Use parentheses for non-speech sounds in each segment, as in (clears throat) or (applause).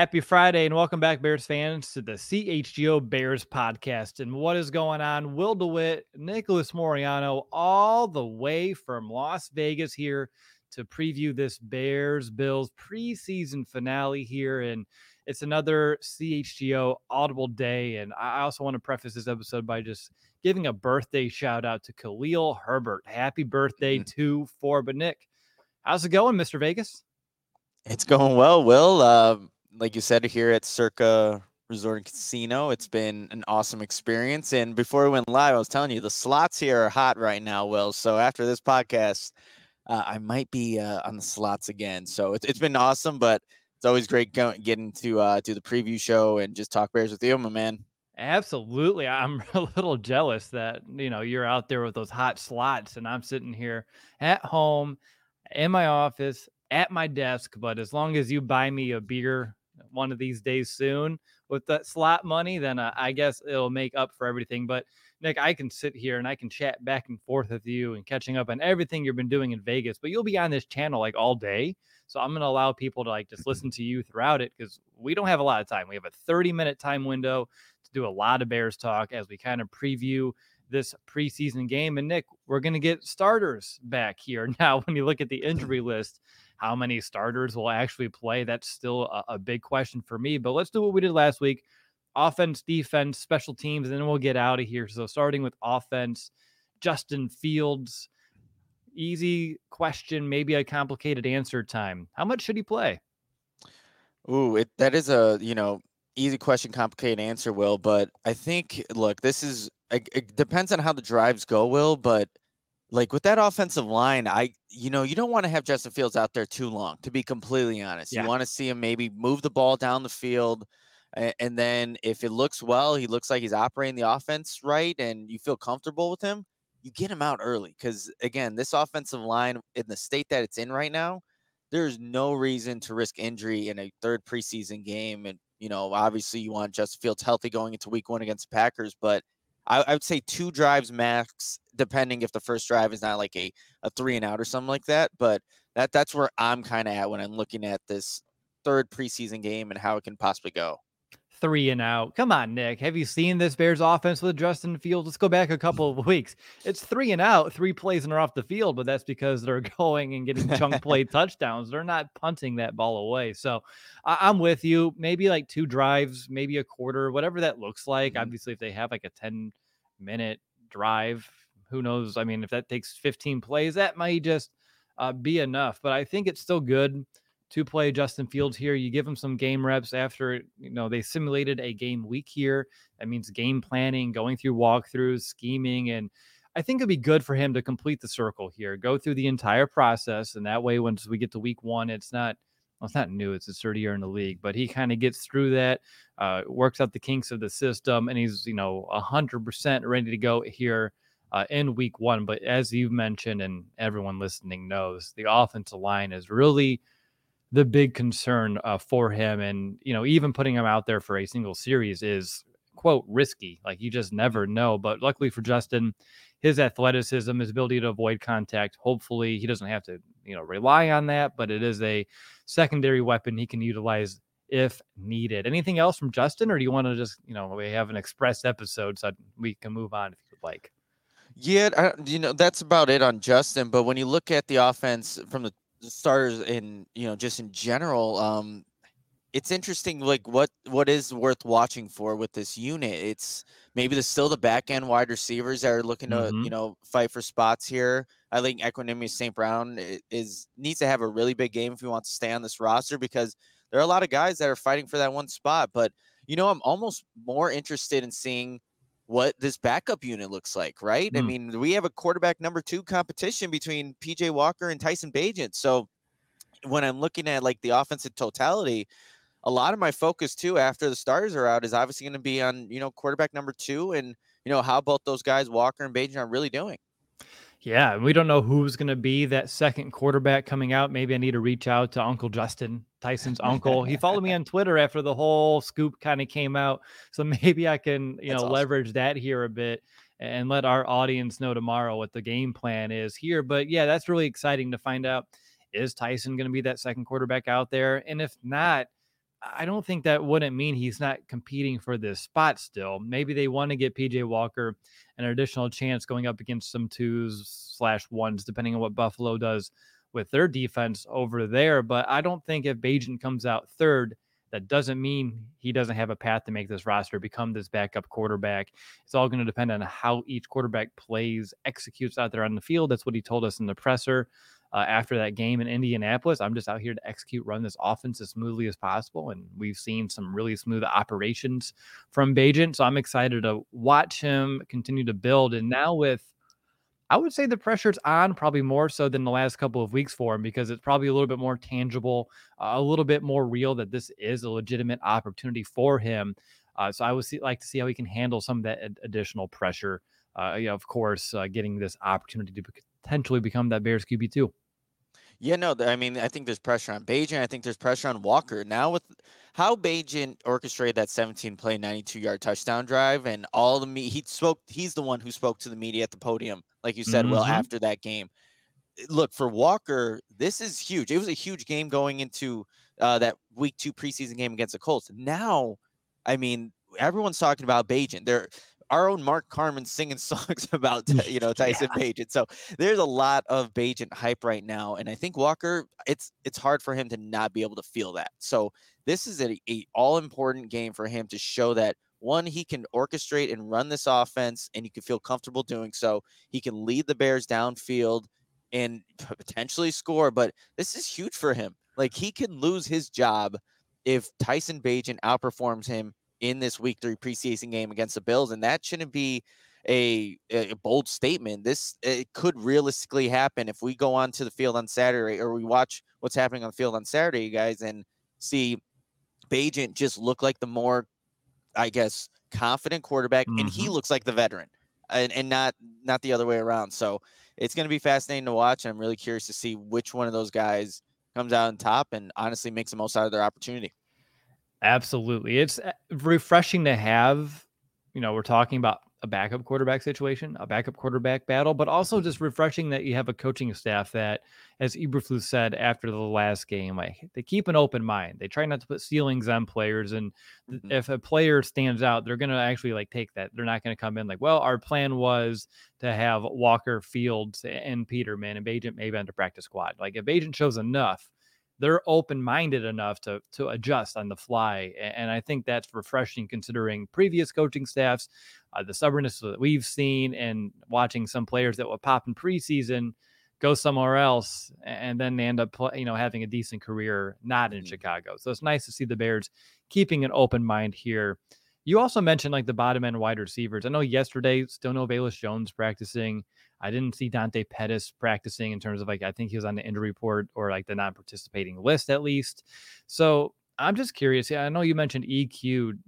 Happy Friday, and welcome back, Bears fans, to the CHGO Bears podcast. And what is going on? Will DeWitt, Nicholas Moreano, all the way from Las Vegas here to preview this Bears Bills preseason finale here. And it's another CHGO audible day. And I also want to preface this episode by just giving a birthday shout out to Khalil Herbert. Happy birthday Mm-hmm. to four. But Nick, how's it going, Mr. Vegas? It's going well, Will. Uh, like you said here at Circa Resort and Casino, it's been an awesome experience. And before we went live, I was telling you the slots here are hot right now, Will. So after this podcast, uh, I might be uh, on the slots again. So it's, it's been awesome, but it's always great going, getting to uh, do the preview show and just talk Bears with you, my man. Absolutely. I'm (laughs) a little jealous that, you know, you're out there with those hot slots and I'm sitting here at home in my office at my desk. But as long as you buy me a beer one of these days soon with that slot money, then uh, I guess it'll make up for everything. But Nick, I can sit here and I can chat back and forth with you and catching up on everything you've been doing in Vegas, but you'll be on this channel like all day. So I'm going to allow people to like just listen to you throughout it because we don't have a lot of time. We have a 30 minute time window to do a lot of Bears talk as we kind of preview this preseason game. And Nick, we're going to get starters back here. (laughs) Now, when you look at the injury list, how many starters will actually play? That's still a, a big question for me. But let's do what we did last week offense, defense, special teams, and then we'll get out of here. So, starting with offense, Justin Fields. Easy question, maybe a complicated answer time. How much should he play? Ooh, it that is a you know easy question, complicated answer, Will. But I think look, this is it, it depends on how the drives go, Will. But like with that offensive line, I you know you don't want to have Justin Fields out there too long. To be completely honest, Yeah. you want to see him maybe move the ball down the field. a- And then if it looks well, he looks like he's operating the offense right, and you feel comfortable with him, you get him out early. Because again, this offensive line in the state that it's in right now, there's no reason to risk injury in a third preseason game. And, you know, obviously you want Justin Fields healthy going into week one against the Packers, but I, I would say two drives max, depending if the first drive is not like a, a three and out or something like that. But that that's where I'm kind of at when I'm looking at this third preseason game and how it can possibly go. Three and out. Come on, Nick. Have you seen this Bears offense with Justin Fields? Let's go back a couple of (laughs) weeks. It's three and out, three plays and they're off the field, but that's because they're (laughs) going and getting chunk (laughs) play touchdowns. They're not punting that ball away. So I- I'm with you. Maybe like two drives, maybe a quarter, whatever that looks like. Mhm. Obviously, if they have like a 10 minute drive, who knows? I mean, if that takes 15 plays, that might just uh, be enough. But I think it's still good to play Justin Fields here. You give him some game reps after you know they simulated a game week here. That means game planning, going through walkthroughs, scheming, and I think it'd be good for him to complete the circle here, go through the entire process, and that way once we get to week one, it's not well, it's not new. It's his third year in the league, but he kind of gets through that, uh, works out the kinks of the system, and he's you know hundred percent ready to go here uh, in week one. But as you've mentioned, and everyone listening knows, the offensive line is really the big concern uh, for him. And, you know, even putting him out there for a single series is, quote, risky. Like you just never know. But luckily for Justin, his athleticism, his ability to avoid contact, hopefully he doesn't have to, you know, rely on that, but it is a secondary weapon he can utilize if needed. Anything else from Justin, or do you want to just, you know, we have an express episode so we can move on if you'd like? Yeah, I, you know that's about it on Justin. But when you look at the offense from the starters in you know just in general, um, it's interesting. Like what what is worth watching for with this unit? It's maybe the still the back end wide receivers that are looking to Mhm. you know fight for spots here. I think Equanimous St. Brown is needs to have a really big game if he wants to stay on this roster because there are a lot of guys that are fighting for that one spot. But you know, I'm almost more interested in seeing what this backup unit looks like, right? I Mm. mean, we have a quarterback number two competition between PJ Walker and Tyson Bagent. So when I'm looking at like the offensive totality, a lot of my focus too after the starters are out is obviously going to be on, you know, quarterback number two and, you know, how both those guys, Walker and Bagent, are really doing. Yeah, and we don't know who's going to be that second quarterback coming out. Maybe I need to reach out to Uncle Justin, Tyson's uncle. He followed me on (laughs) Twitter after the whole scoop kind of came out, so (laughs) maybe I can, you That's know, awesome. leverage that here a bit and let our audience know tomorrow what the game plan is here. But yeah, that's really exciting to find out. Is Tyson going to be that second quarterback out there? And if not, I don't think that wouldn't mean he's not competing for this spot still. Maybe they want to get PJ Walker an additional chance going up against some twos slash ones, depending on what Buffalo does with their defense over there. But I don't think if Bagent comes out third, that doesn't mean he doesn't have a path to make this roster, become this backup quarterback. It's all going to depend on how each quarterback plays, executes out there on the field. That's what he told us in the presser uh, after that game in Indianapolis. I'm just out here to execute, run this offense as smoothly as possible. And we've seen some really smooth operations from Bagent. So I'm excited to watch him continue to build. And now with I would say the pressure's on probably more so than the last couple of weeks for him because it's probably a little bit more tangible, uh, a little bit more real that this is a legitimate opportunity for him. Uh, so I would see, like to see how he can handle some of that ad- additional pressure. Uh, yeah, of course, uh, getting this opportunity to potentially become that Bears QB two. Yeah, no, I mean, I think there's pressure on Bagent. I think there's pressure on Walker. Now with how Bagent orchestrated that 17 play, 92 yard touchdown drive and all the me he spoke, he's the one who spoke to the media at the podium, like you said, well, Mhm. after that game. Eh, Look, for Walker, this is huge. It was a huge game going into uh, that week two preseason game against the Colts. Now, I mean, everyone's talking about Bagent. They're our own Mark Carman singing (laughs) songs about mm, you know Tyson Bagent. So there's a lot of Bagent hype right now, and I think Walker, it's it's hard for him to not be able to feel that. So this is a, a all important game for him to show that one he can orchestrate and run this offense, and he can feel comfortable doing so. He can lead the Bears downfield and potentially score, but this is huge for him. Like he can lose his job if Tyson Bagent outperforms him in this week three preseason game against the Bills, and that shouldn't be a, a bold statement. This it could realistically happen if we go on to the field on Saturday or we watch what's happening on the field on Saturday, you guys, and see Bagent just look like the more, I guess, confident quarterback, and he mm-hmm. looks like the veteran, and, and not not the other way around. So it's going to be fascinating to watch, and I'm really curious to see which one of those guys comes out on top and honestly makes the most out of their opportunity. Absolutely. It's uh, refreshing to have, you know, we're talking about a backup quarterback situation, a backup quarterback battle, but also just refreshing that you have a coaching staff that, as Eberflus said after the last game, like they keep an open mind. They try not to put ceilings on players. And Mhm. if a player stands out, they're going to actually like take that. They're not going to come in like, well, our plan was to have Walker Fields and Peterman and Bagent maybe on the practice squad. Like if Bagent shows enough, they're open-minded enough to to adjust on the fly and i think that's refreshing considering previous coaching staffs uh, the stubbornness that we've seen and watching some players that would pop in preseason go somewhere else and then they end up you know having a decent career not in Mhm. chicago. So it's nice to see the bears keeping an open mind here. You also mentioned like the bottom end wide receivers. I know yesterday still no Velus jones practicing I didn't see Dante Pettis practicing in terms of like I think he was on the injury report or like the non-participating list at least. So I'm just curious. Yeah, I know you mentioned EQ.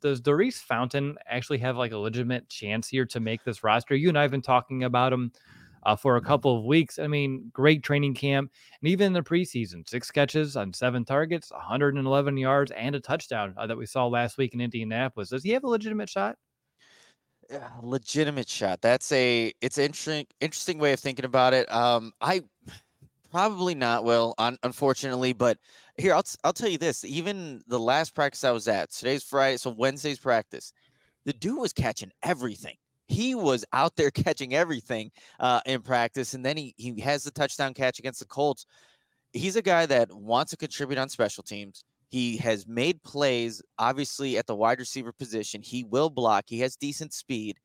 Does Daurice Fountain actually have like a legitimate chance here to make this roster? You and I have been talking about him uh, for a couple of weeks. I mean, great training camp. And even in the preseason, six catches on seven targets, 111 yards, and a touchdown uh, that we saw last week in Indianapolis. Does he have a legitimate shot? Legitimate shot. That's a it's interesting interesting way of thinking about it. Um, I probably not. Will un, unfortunately, but here I'll I'll tell you this. Even the last practice I was at, today's Friday, so Wednesday's practice, the dude was catching everything. He was out there (laughs) catching everything uh, in practice, and then he he has the touchdown catch against the Colts. He's a guy that wants to contribute on special teams. He has made plays, obviously, at the wide receiver position. He will block. He has decent speed.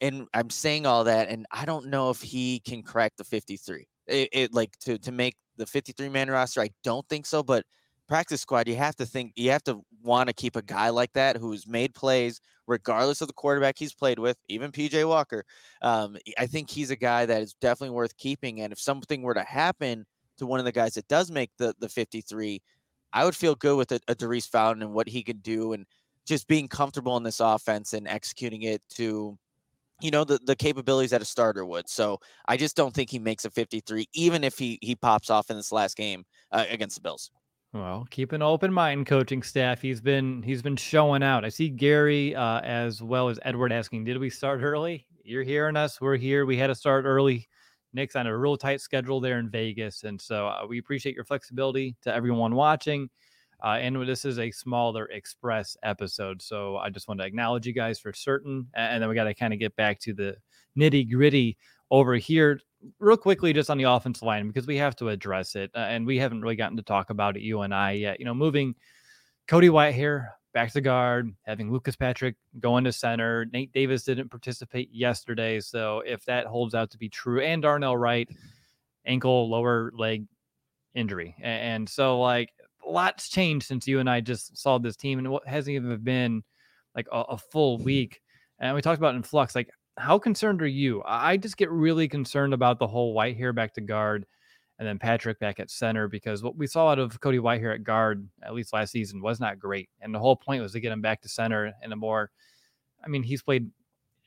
And I'm saying all that, and I don't know if he can crack the 53. It, it like to to make the 53 man roster. I don't think so, but practice squad, you have to think you have to want to keep a guy like that who's made plays regardless of the quarterback he's played with, even PJ Walker. Um, I think he's a guy that is definitely worth keeping. And if something were to happen to one of the guys that does make the the 53, I would feel good with a, a Daurice Fountain and what he can do and just being comfortable in this offense and executing it to you know the, the capabilities that a starter would. So i just don't think he makes a 53 even if he he pops off in this last game uh, against the bills. Well keep an open mind coaching staff. He's been he's been showing out. I see gary uh, as well as edward asking did we start early? You're hearing us. We're here. We had to start early nick's on a real tight schedule there in vegas and so uh, we appreciate your flexibility to everyone watching uh, and this is a smaller express episode. So I just want to acknowledge you guys for certain. And then we got to kind of get back to the nitty gritty over here real quickly just on the offensive line because we have to address it. Uh, and we haven't really gotten to talk about it, you and I yet. You know, moving Cody Whitehair back to guard, having Lucas Patrick going to center. Nate Davis didn't participate yesterday. So if that holds out to be true, and Darnell Wright, ankle, lower leg injury. And so, like, lots changed since you and I just saw this team, and what hasn't even been like a, a full week. And we talked about in flux. Like, how concerned are you? I just get really concerned about the whole Whitehair back to guard, and then Patrick back at center because what we saw out of Cody Whitehair at guard, at least last season, was not great. And the whole point was to get him back to center in a more, I mean, he's played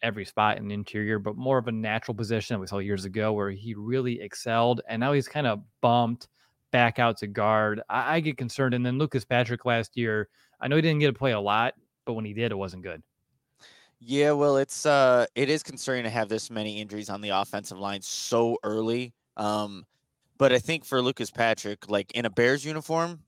every spot in the interior, but more of a natural position we saw years ago where he really excelled. And now he's kind of bumped back out to guard. I, I get concerned. And then Lucas Patrick last year, I know he didn't get to play a lot, but when he did, it wasn't good. Yeah, well, it's uh it is concerning to have this many injuries on the offensive line so early. Um, but I think for Lucas Patrick, like in a Bears uniform,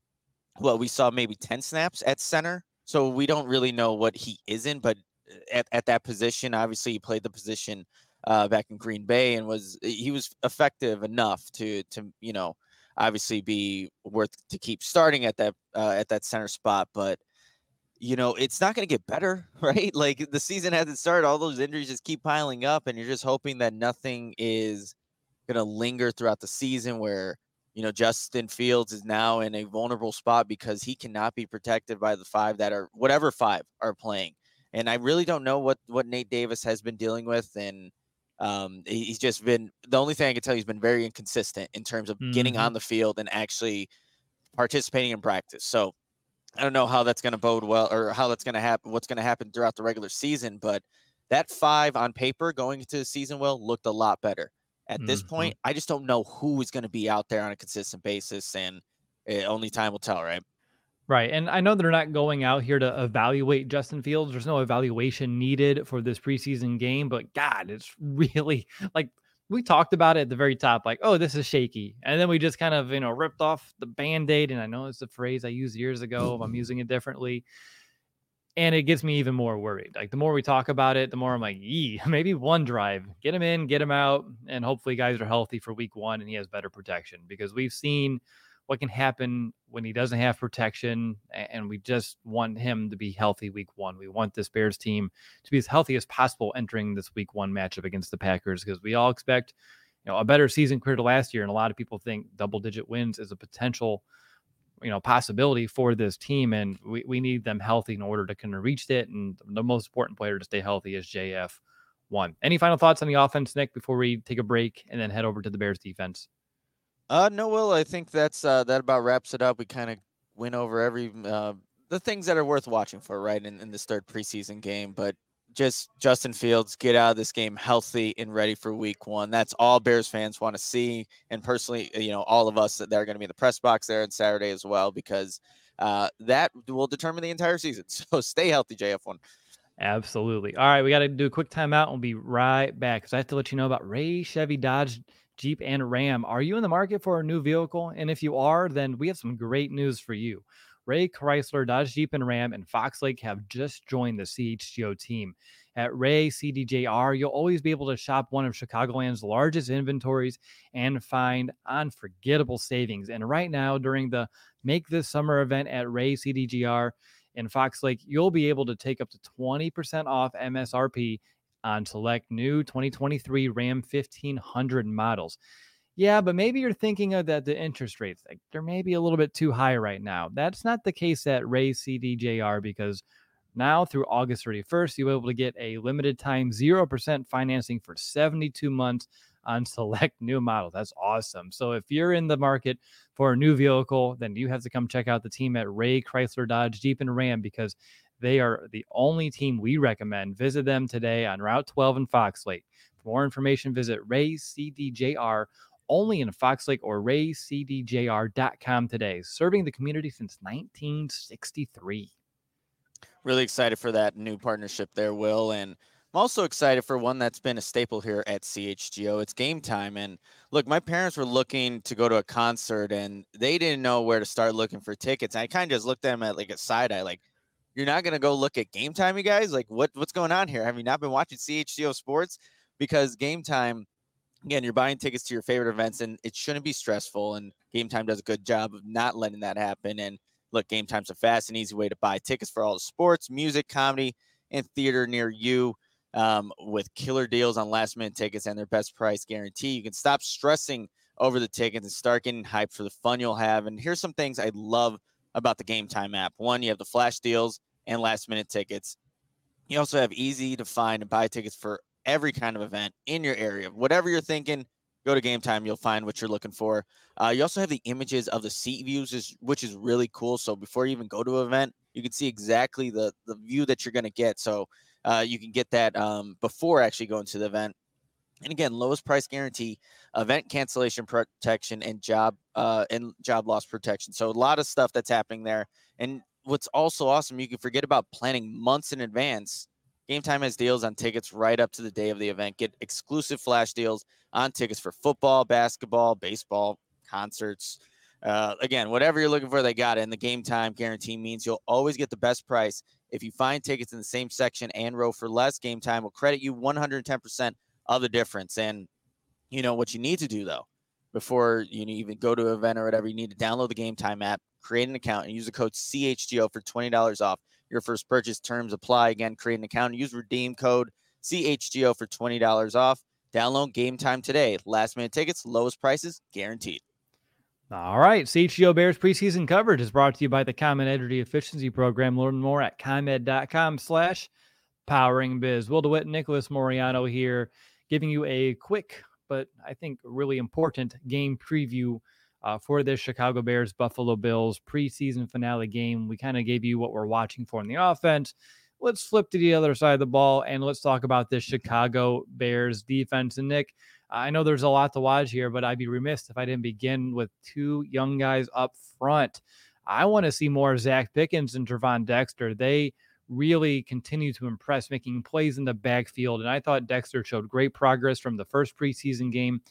well, we saw maybe 10 snaps at center. So we don't really know what he is in, but uh, at, at that position, obviously he played the position uh, back in Green Bay and was he was effective enough to to you know obviously be worth to keep starting at that uh, at that center spot. But you know, it's not going to get better, (laughs) right? Like the season hasn't started, all those injuries just keep piling up, and you're just hoping that nothing is going to linger throughout the season where you know Justin Fields is now in a vulnerable spot because he cannot be protected by the five that are whatever five are playing. And I really don't know what what Nate Davis has been dealing with and um, he's just been the only thing I can tell you he's been very inconsistent in terms of mm-hmm. getting on the field and actually participating in practice. So I don't know how that's going to bode well or how that's going to happen, what's going to happen throughout the regular season, but that five on paper going into the season will looked a lot better. At mm-hmm. this point, I just don't know who is going to be out there on a consistent basis, and it, only time will tell, right? Right. And I know they're not going out here to evaluate Justin Fields. There's no evaluation needed for this preseason game, but God, it's (laughs) really like we talked about it at the very top, like, oh, this is shaky. And then we just kind of, you know, ripped off the band aid. And I know it's a phrase I used years ago. I'm (laughs) using it differently. And it gets me even more worried. Like the more we talk about it, the more I'm like, yee, (laughs) maybe one drive, get him in, get him out. And hopefully guys are healthy for week one and he has better protection because we've seen what can happen when he doesn't have protection. And we just want him to be healthy week one. We want this Bears team to be as healthy as possible entering this week one matchup against the Packers because we all expect, you know, a better season compared to last year. And a lot of people think double digit wins is a potential, you know, possibility for this team. And we, we need them healthy in order to kind of reach it. And the most important player to stay healthy is JF. One. Any final thoughts on the offense, Nick, before we take a break and then head over to the Bears defense? Uh, no, Will. I think that's uh, that about wraps it up. We kind of went over every uh, the things that are worth watching for, right, in, in this third preseason game. But just Justin Fields get out of this game healthy and ready for week one. That's all Bears fans want to see. And personally, you know, all of us that they're going to be in the press box there on Saturday as well, because uh, that will determine the entire season. (laughs) So stay healthy, JF1. Absolutely. All right, we got to do a quick timeout. We'll be right back because I have to let you know about Ray Chevy Dodge Jeep and Ram. Are you in the market for a new vehicle? And if you are, then we have some great news for you. Ray Chrysler, Dodge Jeep and Ram, and Fox Lake have just joined the CHGO team. At Ray CDJR, you'll always be able to shop one of Chicagoland's largest inventories and find unforgettable savings. And right now, during the Make This Summer event at Ray CDJR in Fox Lake, you'll be able to take up to 20% off MSRP on select new 2023 Ram 1500 models. Yeah, but maybe you're thinking of that the interest rates, like they're maybe a little bit too high right now. That's not the case at Ray CDJR because now through August 31st, you'll be able to get a limited time 0% financing for 72 months on (laughs) select new models. That's awesome. So if you're in the market for a new vehicle, then you have to come check out the team at Ray Chrysler Dodge Jeep and Ram because they are the only team we recommend. Visit them today on Route 12 in Fox Lake. For more information, visit Ray CDJR only in Fox Lake or raycdjr.com today, serving the community since 1963. Really excited for that new partnership there, Will. And I'm also excited for one that's been a staple here at CHGO. It's game time. And look, my parents were looking to go to a concert and they didn't know where to start looking for tickets. I kind of just looked at them at like a side eye, like, you're not gonna go look at game time, you guys? Like, what what's going on here? Have you not been watching CHGO sports? Because game time again, you're buying tickets to your favorite events and it shouldn't be stressful. And Game Time does a good job of not letting that happen. And look, Game Time's a fast and easy way to buy tickets for all the sports, music, comedy, and theater near you um, with killer deals on last minute tickets and their best price guarantee. You can stop stressing over the tickets and start getting hyped for the fun you'll have. And here's some things I love about the Game Time app. One, you have the flash deals and last minute tickets. You also have easy to find and buy tickets for every kind of event in your area. Whatever you're thinking, go to game time. You'll find what you're looking for. Uh, you also have the images of the seat views, which is really cool. So before you even go to an event, you can see exactly the, the view that you're going to get. So uh, you can get that um, before actually going to the event. And again, lowest price guarantee, event cancellation protection, and job uh, and job loss protection. So a lot of stuff that's happening there. And what's also awesome, you can forget about planning months in advance Game Time has deals on tickets right up to the day of the event. Get exclusive flash deals on tickets for football, basketball, baseball, concerts. Uh, again, whatever you're looking for, they got it. And the Game Time guarantee means you'll always get the best price. If you find tickets in the same section and row for less, Game Time will credit you 110% of the difference. And you know what you need to do though, before you even go to an event or whatever, you need to download the Game Time app, create an account, and use the code CHGO for $20 off your first purchase terms apply. Again, create an account, use redeem code CHGO for $20 off. Download game time today. Last minute tickets, lowest prices guaranteed. All right. CHGO Bears preseason coverage is brought to you by the ComEd Energy Efficiency Program. Learn more at comed.com slash powering biz. Will DeWitt, Nicholas Moreano here, giving you a quick, but I think really important game preview uh, for this Chicago Bears Buffalo Bills preseason finale game. We kind of gave you what we're watching for in the offense. Let's flip to the other side of the ball and let's talk about this Chicago Bears defense. And Nick, I know there's a lot to watch here, but I'd be remiss if I didn't begin with two young guys up front. I want to see more Zacch Pickens and Gervon Dexter. They really continue to impress, making plays in the backfield. And I thought Dexter showed great progress from the first preseason game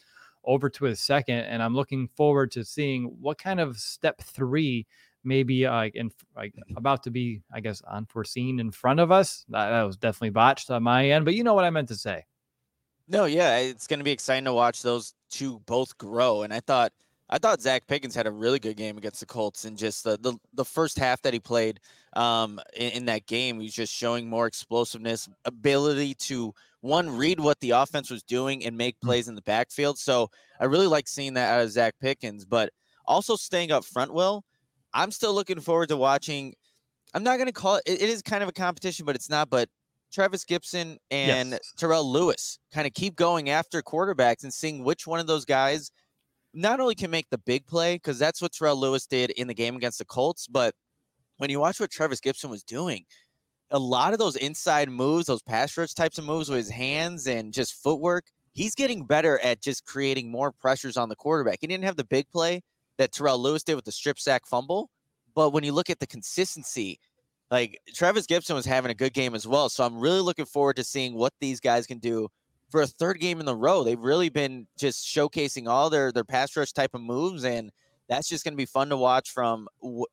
over to his second, and I'm looking forward to seeing what kind of step three maybe uh, in like about to be, I guess, unforeseen in front of us. That, that was definitely botched on my end, but you know what I meant to say. No, yeah, it's going to be exciting to watch those two both grow. And I thought, I thought Zacch Pickens had a really good game against the Colts, and just the the, the first half that he played um, in, in that game, he was just showing more explosiveness, ability to one read what the offense was doing and make mm. plays in the backfield. So I really like seeing that out of Zacch Pickens, but also staying up front. Will I'm still looking forward to watching. I'm not going to call it, it. It is kind of a competition, but it's not. But Trevis Gibson and yes. Terrell Lewis kind of keep going after quarterbacks and seeing which one of those guys not only can make the big play because that's what Terrell Lewis did in the game against the Colts, but when you watch what Trevis Gibson was doing, a lot of those inside moves, those pass rush types of moves with his hands and just footwork, he's getting better at just creating more pressures on the quarterback. He didn't have the big play that Terrell Lewis did with the strip sack fumble, but when you look at the consistency, like Trevis Gibson was having a good game as well. So I'm really looking forward to seeing what these guys can do for a third game in the row. They've really been just showcasing all their their pass rush type of moves and that's just going to be fun to watch from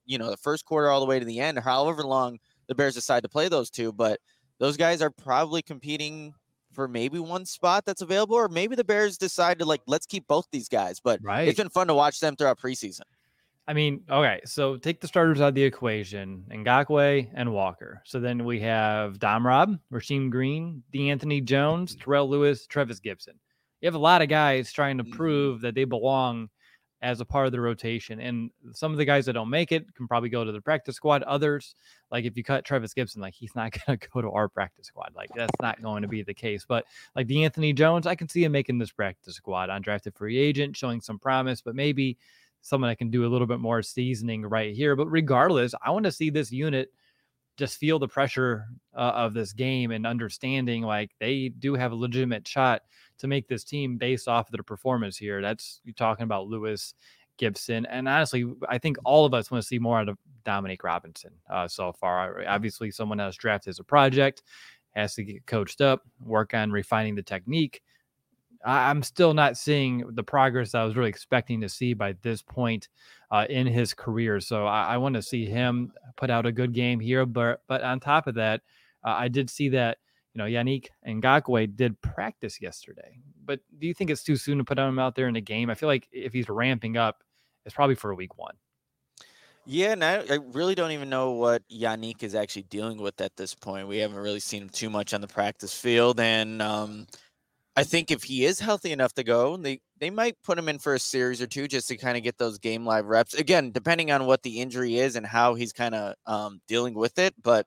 you know the first quarter all the way to the end or however long the bears decide to play those two but those guys are probably competing for maybe one spot that's available or maybe the bears decide to like let's keep both these guys but right. it's been fun to watch them throughout preseason I mean, okay, so take the starters out of the equation, Ngakoue and Walker. So then we have Dom Rob, Rasheem Green, D'Anthony Jones, Terrell Lewis, Trevis Gibson. You have a lot of guys trying to mm-hmm. prove that they belong as a part of the rotation. And some of the guys that don't make it can probably go to the practice squad. Others, like if you cut Trevis Gibson, like he's not (laughs) going to go to our practice squad. Like that's not going to be the case. But like D'Anthony Jones, I can see him making this practice squad, undrafted free agent, showing some promise, but maybe someone that can do a little bit more seasoning right here. But regardless, I want to see this unit just feel the pressure uh, of this game and understanding like they do have a legitimate shot to make this team based off of their performance here. That's you're talking about Lewis Gibson, and honestly, I think all of us want to see more out of Dominic Robinson uh, so far. Obviously, someone that's drafted as a project has to get coached up, work on refining the technique. I'm still not seeing the progress I was really expecting to see by this point uh, in his career. So I, I want to see him put out a good game here. But but on top of that, uh, I did see that you know Yannick Ngakoue did practice yesterday. But do you think it's too soon to put him out there in a game? I feel like if he's ramping up, it's probably for a week one. Yeah, and I, I, really don't even know what Yannick is actually dealing with at this point. We haven't really seen him too much on the practice field, and um, I think if he is healthy enough to go, they they might put him in for a series or two just to kind of get those game live reps. Again, depending on what the injury is and how he's kind of um, dealing with it, but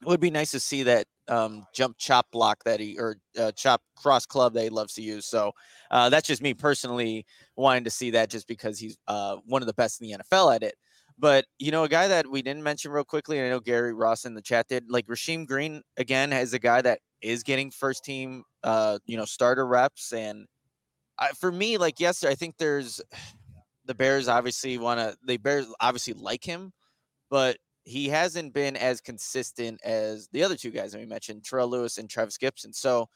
it would be nice to see that um, jump chop block that he or uh, chop cross club that he loves to use. So uh, that's just me personally wanting to see that just because he's uh, one of the best in the NFL at it. But you know, a guy that we didn't mention real quickly, and I know Gary Ross in the chat did, like Rasheem Green again, is a guy that is getting first team, uh, you know, starter reps. And I, for me, like, yes, I think there's the Bears obviously want to, they Bears obviously like him, but he hasn't been as consistent as the other two guys that we mentioned, Terrell Lewis and Trevis Gibson. So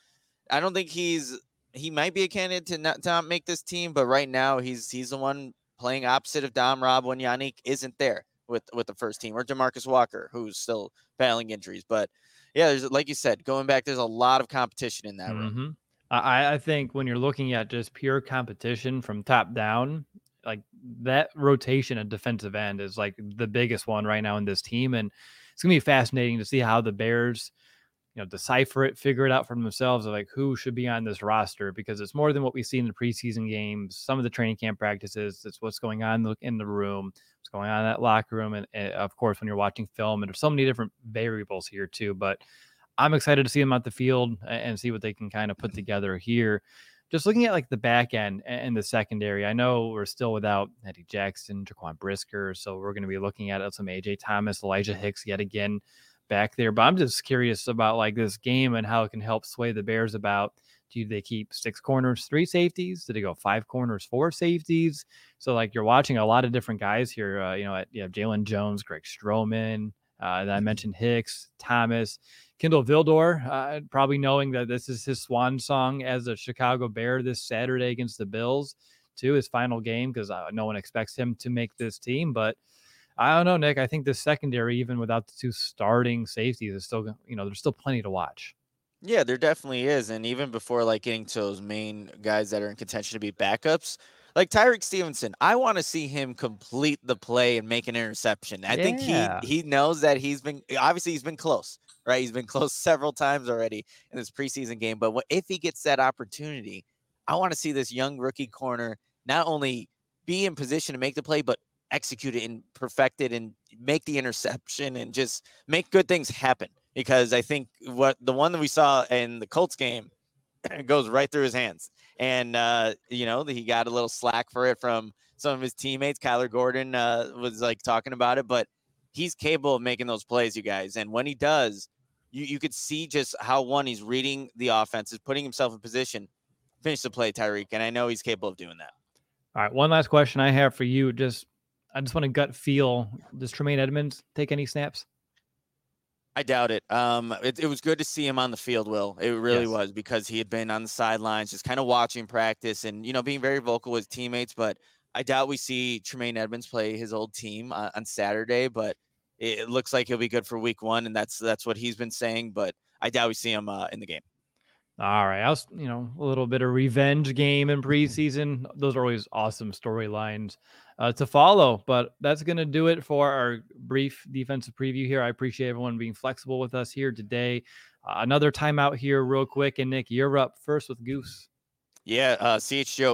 I don't think he's, he might be a candidate to not, to not make this team, but right now he's, he's the one playing opposite of Dom Rob when Yannick isn't there with, with the first team or Demarcus Walker, who's still battling injuries. But yeah, there's like you said, going back, there's a lot of competition in that mm-hmm. room. I, I think when you're looking at just pure competition from top down, like that rotation at defensive end is like the biggest one right now in this team, and it's gonna be fascinating to see how the Bears, you know, decipher it, figure it out for themselves of like who should be on this roster because it's more than what we see in the preseason games, some of the training camp practices. It's what's going on in the room, what's going on in that locker room, and, and of course when you're watching film, and there's so many different variables here too. But I'm excited to see them out the field and see what they can kind of put together here. Just looking at like the back end and the secondary, I know we're still without Eddie Jackson, Jaquan Brisker, so we're going to be looking at some AJ Thomas, Elijah Hicks yet again back there. But I'm just curious about like this game and how it can help sway the Bears about do they keep six corners, three safeties? Do they go five corners, four safeties? So like you're watching a lot of different guys here. Uh, you know, you have Jaylon Jones, Greg Stroman. Uh, I mm-hmm. mentioned Hicks, Thomas, Kindle Vildor, uh, probably knowing that this is his swan song as a Chicago Bear this Saturday against the Bills, too, his final game because uh, no one expects him to make this team. But I don't know, Nick. I think the secondary, even without the two starting safeties, is still, you know, there's still plenty to watch. Yeah, there definitely is. And even before like getting to those main guys that are in contention to be backups, like Tyrique Stevenson, I want to see him complete the play and make an interception. I yeah. think he he knows that he's been obviously he's been close, right? He's been close (laughs) several times already in this preseason game. But what, if he gets that opportunity, I want to see this young rookie corner not only be in position to make the play, but execute it and perfect it and make the interception and just make good things happen because I think what the one that we saw in the Colts game (clears throat) goes right through his hands. And, uh, you know, he got a little slack for it from some of his teammates. Kyler Gordon uh, was like talking about it, but he's capable of making those plays, you guys. And when he does, you you could see just how one he's reading the offense, is putting himself in position, finish the play, Tyrique, and I know he's capable of doing that. All right, one last question I have for you. Just I just want to gut feel. Does Tremaine Edmunds take any snaps? I doubt it. Um, it, it was good to see him on the field, Will. It really Yes. was because he had been on the sidelines, just kind of watching practice and you know being very vocal with teammates. But I doubt we see Tremaine Edmunds play his old team on, on Saturday. But it, it looks like he'll be good for Week One, and that's that's what he's been saying. But I doubt we see him uh, in the game. All right, I was you know a little bit of revenge game in preseason. Those are always awesome storylines uh, to follow. But that's gonna do it for our brief defensive preview here. I appreciate everyone being flexible with us here today. Uh, another timeout here, real quick, and Nick, you're up first with Goose. Yeah, uh,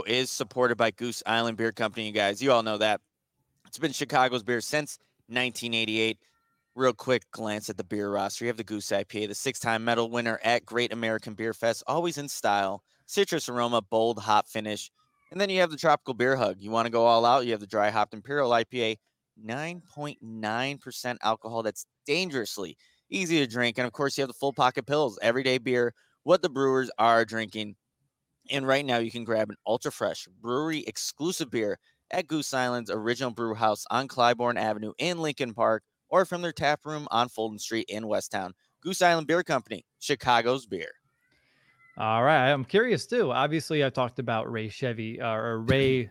is supported by Goose Island Beer Company, you guys. You all know that. It's been Chicago's beer since 1988. Real quick glance at the beer roster. You have the Goose IPA, the six time medal winner at Great American Beer Fest, always in style, citrus aroma, bold hop finish. And then you have the Tropical Beer Hug. You want to go all out, you have the Dry Hopped Imperial IPA, 9.9% alcohol. That's dangerously easy to drink. And of course, you have the full pocket pills, everyday beer, what the brewers are drinking. And right now, you can grab an ultra fresh brewery exclusive beer at Goose Island's original brew house on Clybourn Avenue in Lincoln Park, or from their tap room on Fulton Street in Westtown. Goose Island Beer Company, Chicago's beer. All right, I'm curious too. Obviously, I talked about Ray Chevy uh, or Ray.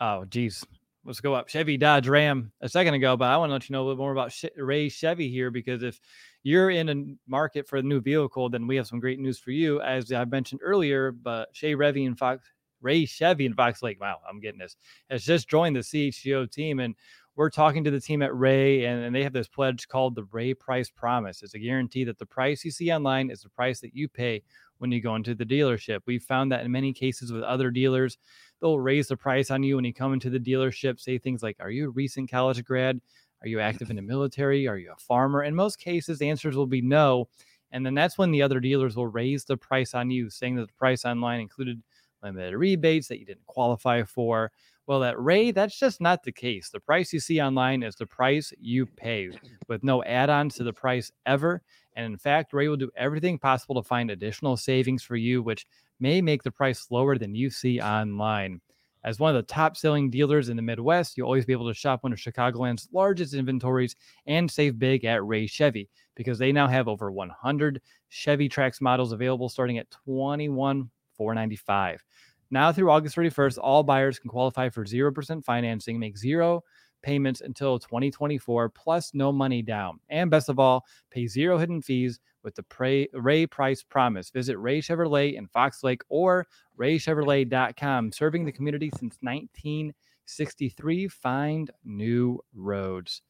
oh, geez, let's go up Chevy Dodge Ram a second ago, but I want to let you know a little more about Sh- Ray Chevy here because if you're in a market for a new vehicle, then we have some great news for you. As I mentioned earlier, but Shay Revy and Fox Ray Chevy and Fox Lake, wow, I'm getting this, has just joined the CHGO team and we're talking to the team at Ray, and, and they have this pledge called the Ray Price Promise. It's a guarantee that the price you see online is the price that you pay when you go into the dealership. We've found that in many cases with other dealers, they'll raise the price on you when you come into the dealership, say things like, Are you a recent college grad? Are you mm-hmm. active in the military? Are you a farmer? In most cases, the answers will be no. And then that's when the other dealers will raise the price on you, saying that the price online included limited rebates that you didn't qualify for. Well, at Ray, that's just not the case. The price you see online is the price you pay with no add ons to the price ever. And in fact, Ray will do everything possible to find additional savings for you, which may make the price lower than you see online. As one of the top selling dealers in the Midwest, you'll always be able to shop one of Chicagoland's largest inventories and save big at Ray Chevy because they now have over 100 Chevy Trax models available starting at 21,495. Now through August 31st, all buyers can qualify for 0% financing, make zero payments until 2024, plus no money down. And best of all, pay zero hidden fees with the Pray, Ray Price Promise. Visit Ray Chevrolet in Fox Lake or raychevrolet.com, serving the community since 1963. Find new roads.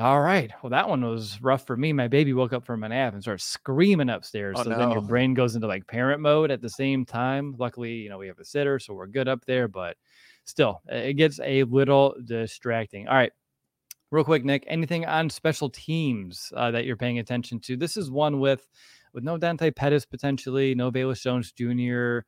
All right. Well, that one was rough for me. My baby woke up from a nap and started screaming upstairs. Oh, so then your brain goes into like parent mode at the same time. Luckily, you know, we have a sitter, so we're good up there, but still, it gets a little distracting. All right. Real quick, Nick, anything on special teams uh, that you're paying attention to? This is one with with no Dante Pettis potentially, no Velus Jones Jr.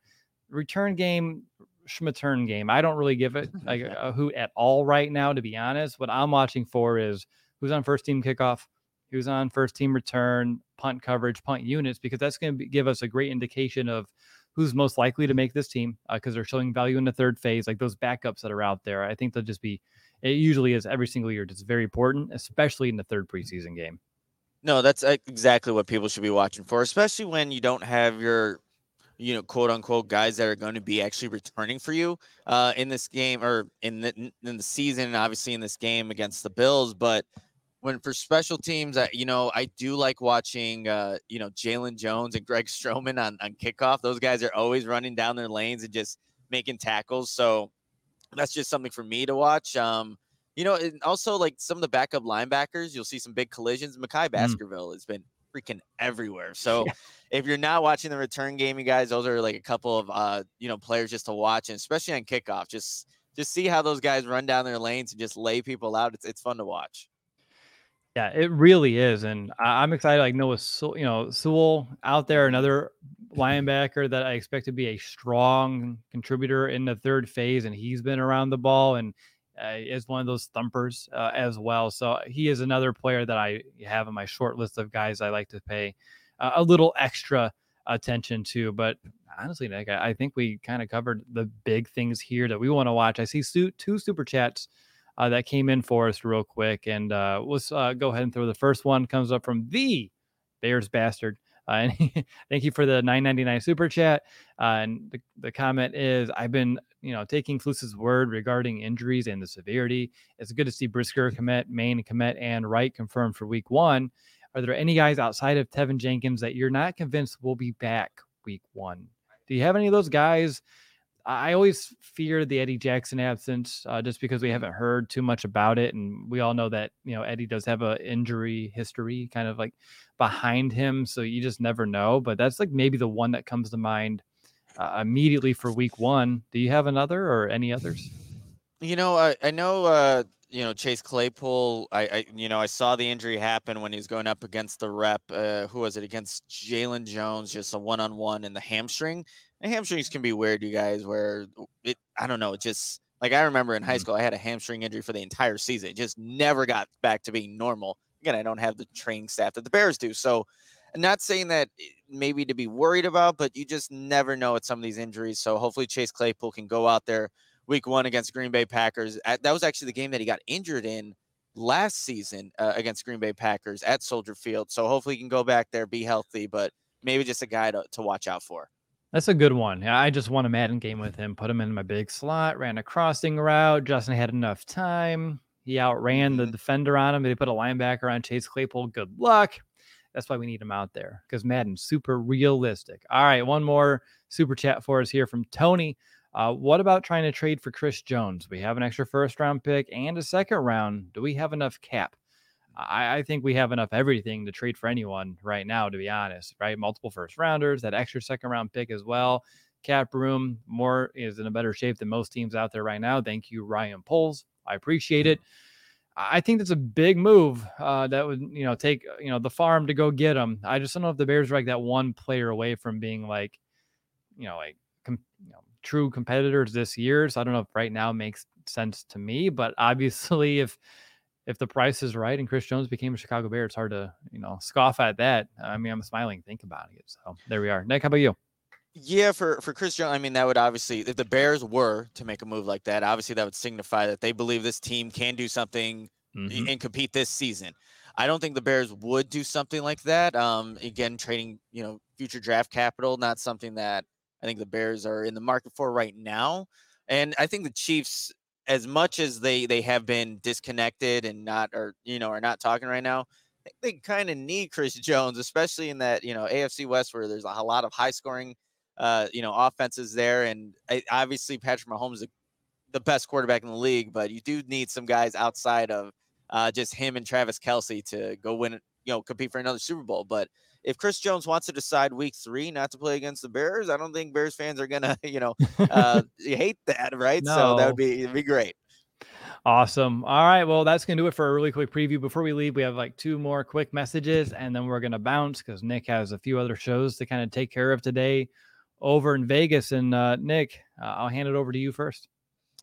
Return game, schmatern game. I don't really give it (laughs) like a hoot at all right now, to be honest. What I'm watching for is who's on first team kickoff, who's on first team return, punt coverage, punt units, because that's going to give us a great indication of who's most likely to make this team because they're showing value in the third phase, like those backups that are out there. I think they'll just be, it usually is every single year. It's very important, especially in the third preseason game. No, that's uh, exactly what people should be watching for, especially when you don't have your, you know, quote unquote guys that are going to be actually returning for you uh, in this game or in the in the season, obviously in this game against the Bills. But when for special teams, I, you know, I do like watching, uh, you know, Jaylon Jones and Greg (laughs) Stroman on on kickoff. Those guys are always running down their lanes and just making tackles. So that's just something for me to watch. Um, you know, and also like some of the backup linebackers, you'll see some big collisions. Micah Baskerville has been freaking everywhere. (laughs) So if you're not watching the return game, you guys, those are like a couple of uh, you know, players just to watch, and especially on kickoff, just just see how those guys run down their lanes and just lay people out. It's it's fun to watch. Yeah, it really is, and I'm excited. Like Noah, Sewell, you know, Sewell out there, another linebacker that I expect to be a strong contributor in the third phase, and he's been around the ball, and uh, is one of those thumpers uh, as well. So he is another player that I have on my short list of guys I like to pay uh, a little extra attention to. But honestly, Nick, I, I think we kind of covered the big things here that we want to watch. I see two super chats. Uh, that came in for us real quick, and uh, let's uh, go ahead and throw the first one. Comes up from the Bears bastard. Uh, and (laughs) thank you for the 9.99 super chat. Uh, and the, the comment is, I've been, you know, taking Flus's word regarding injuries and the severity. It's good to see Brisker commit, Main commit, and Wright confirmed for week one. Are there any guys outside of Teven Jenkins that you're not convinced will be back week one? Do you have any of those guys? I always fear the Eddie Jackson absence uh, just because we haven't heard too much about it, and we all know that you know Eddie does have a injury history, kind of like behind him, so you just never know. But that's like maybe the one that comes to mind uh, immediately for Week One. Do you have another or any others? You know, I I know uh, you know Chase Claypool. I, I you know I saw the injury happen when he was going up against the rep. Uh, who was it against Jaylon Jones? Just a one on one in the hamstring and hamstrings can be weird, you guys, where it, I don't know, it just like I remember in high mm-hmm. school, I had a hamstring injury for the entire season. It just never got back to being normal. Again, I don't have the training staff that the Bears do. So, I'm not saying that maybe to be worried about, but you just never know with some of these injuries. So, hopefully, Chase Claypool can go out there week one against Green Bay Packers. That was actually the game that he got injured in last season uh, against Green Bay Packers at Soldier Field. So, hopefully, he can go back there, be healthy, but maybe just a guy to, to watch out for. That's a good one. I just won a Madden game with him, put him in my big slot, ran a crossing route. Justin had enough time. He outran the mm-hmm. defender on him. They put a linebacker on Chase Claypool. Good luck. That's why we need him out there because Madden's super realistic. All right, one more super chat for us here from Tony. Uh, what about trying to trade for Chris Jones? We have an extra first round pick and a second round. Do we have enough cap? I, I, think we have enough everything to trade for anyone right now, to be honest, right? Multiple first rounders, that extra second round pick as well. Cap room more is in a better shape than most teams out there right now. Thank you, Ryan Poles. I appreciate it. I think that's a big move uh, that would, you know, take, you know, the farm to go get him. I just don't know if the Bears are like that one player away from being like, you know, like com- you know, true competitors this year. So I don't know if right now makes sense to me, but obviously (laughs) if if the price is right and Chris Jones became a Chicago Bear, it's hard to, you know, scoff at that. I mean, I'm smiling, think about it. So there we are. Nick, how about you? Yeah, for for Chris Jones, I mean, that would obviously, if the Bears were to make a move like that, obviously that would signify that they believe this team can do something mm-hmm. and compete this season. I don't think the Bears would do something like that. Um, again, trading, you know, future draft capital, not something that I think the Bears are in the market for right now. And I think the Chiefs as much as they they have been disconnected and not or you know are not talking right now, they kind of need Chris (laughs) Jones, especially in that you know AFC West where there's a lot of high scoring uh, you know offenses there, and I, obviously Patrick Mahomes is the best quarterback in the league, but you do need some guys outside of uh, just him and Travis Kelce to go win, you know, compete for another Super Bowl. But if Chris Jones wants to decide week three not to play against the Bears, I don't think Bears fans are gonna, (laughs) you know, uh, (laughs) hate that, right? No. So that would be be great. Awesome. All right. Well, that's going to do it for a really quick preview. Before we leave, we have like two more quick messages and then we're going to bounce because Nick has a few other shows to kind of take care of today over in Vegas. And uh, Nick, uh, I'll hand it over to you first.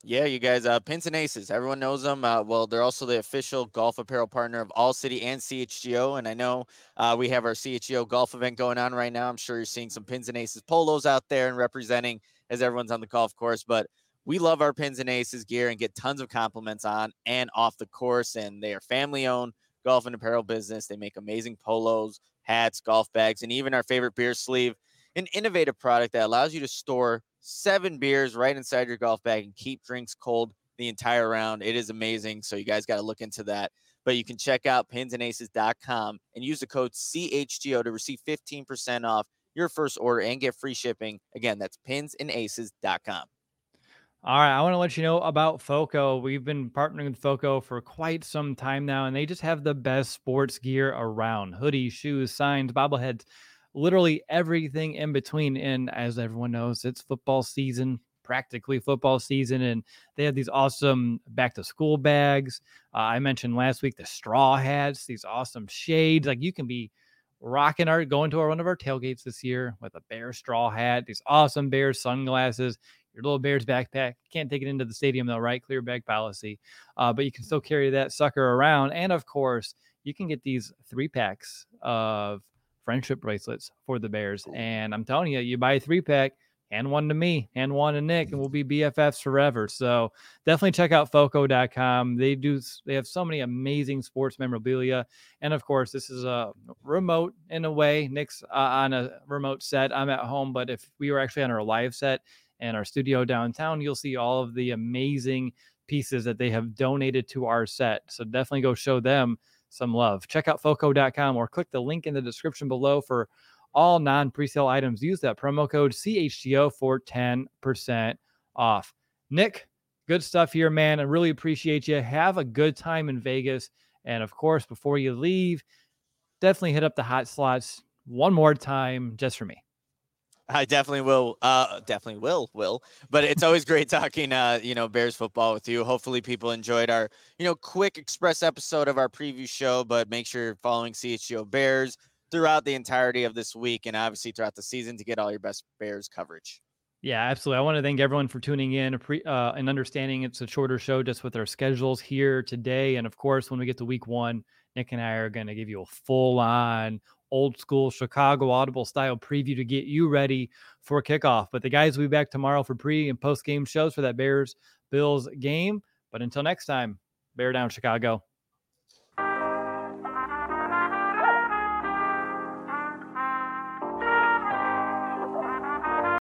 Yeah, you guys, uh, Pins and Aces. Everyone knows them. Uh, well, they're also the official golf apparel partner of All City and CHGO. And I know uh, we have our CHGO golf event going on right now. I'm sure you're seeing some Pins and Aces polos out there and representing as everyone's on the golf course. But we love our Pins and Aces gear and get tons of compliments on and off the course. And they are family owned golf and apparel business. They make amazing polos, hats, golf bags, and even our favorite beer sleeve, an innovative product that allows you to store seven beers right inside your golf bag and keep drinks cold the entire round. It is amazing. So you guys got to look into that. But you can check out pinsandaces.com and use the code CHGO to receive 15% off your first order and get free shipping. Again, that's pinsandaces.com. All right, I want to let you know about FOCO. We've been partnering with FOCO for quite some time now, and they just have the best sports gear around hoodies, shoes, signs, bobbleheads literally everything in between. And as everyone knows, it's football season, practically football season, and they have these awesome back to school bags. Uh, I mentioned last week the straw hats, these awesome shades. Like you can be rocking our going to our, one of our tailgates this year with a bear straw hat, these awesome bear sunglasses. your little Bears backpack. Can't take it into the stadium though, right? Clear bag policy. Uh, but you can still carry that sucker around. And of course, you can get these three packs of friendship bracelets for the Bears. And I'm telling you, you buy a three pack, and one to me, and one to Nick, and we'll be BFFs forever. So definitely check out Foco.com. They do they have so many amazing sports memorabilia, and of course, this is a remote in a way. Nick's uh, on a remote set. I'm at home, but if we were actually on our live set and our studio downtown, you'll see all of the amazing pieces that they have donated to our set. So definitely go show them some love. Check out Foco.com or click the link in the description below for all non presale items. Use that promo code CHGO for 10% off. Nick, good stuff here, man. I really appreciate you. Have a good time in Vegas. And of course, before you leave, definitely hit up the hot slots one more time just for me. I definitely will. Uh, definitely will. Will. But it's always great (laughs) talking. Uh, you know, Bears football with you. Hopefully, people enjoyed our, you know, quick express episode of our preview show. But make sure you're following CHGO Bears throughout the entirety of this week and obviously throughout the season to get all your best Bears coverage. Yeah, absolutely. I want to thank everyone for tuning in uh, and understanding it's a shorter show just with our schedules here today. And of course, when we get to week one, Nick and I are going to give you a full on old school Chicago Audible style preview to get you ready for kickoff. But the guys will be back tomorrow for pre and post game shows for that Bears Bills game. But until next time, bear down, Chicago.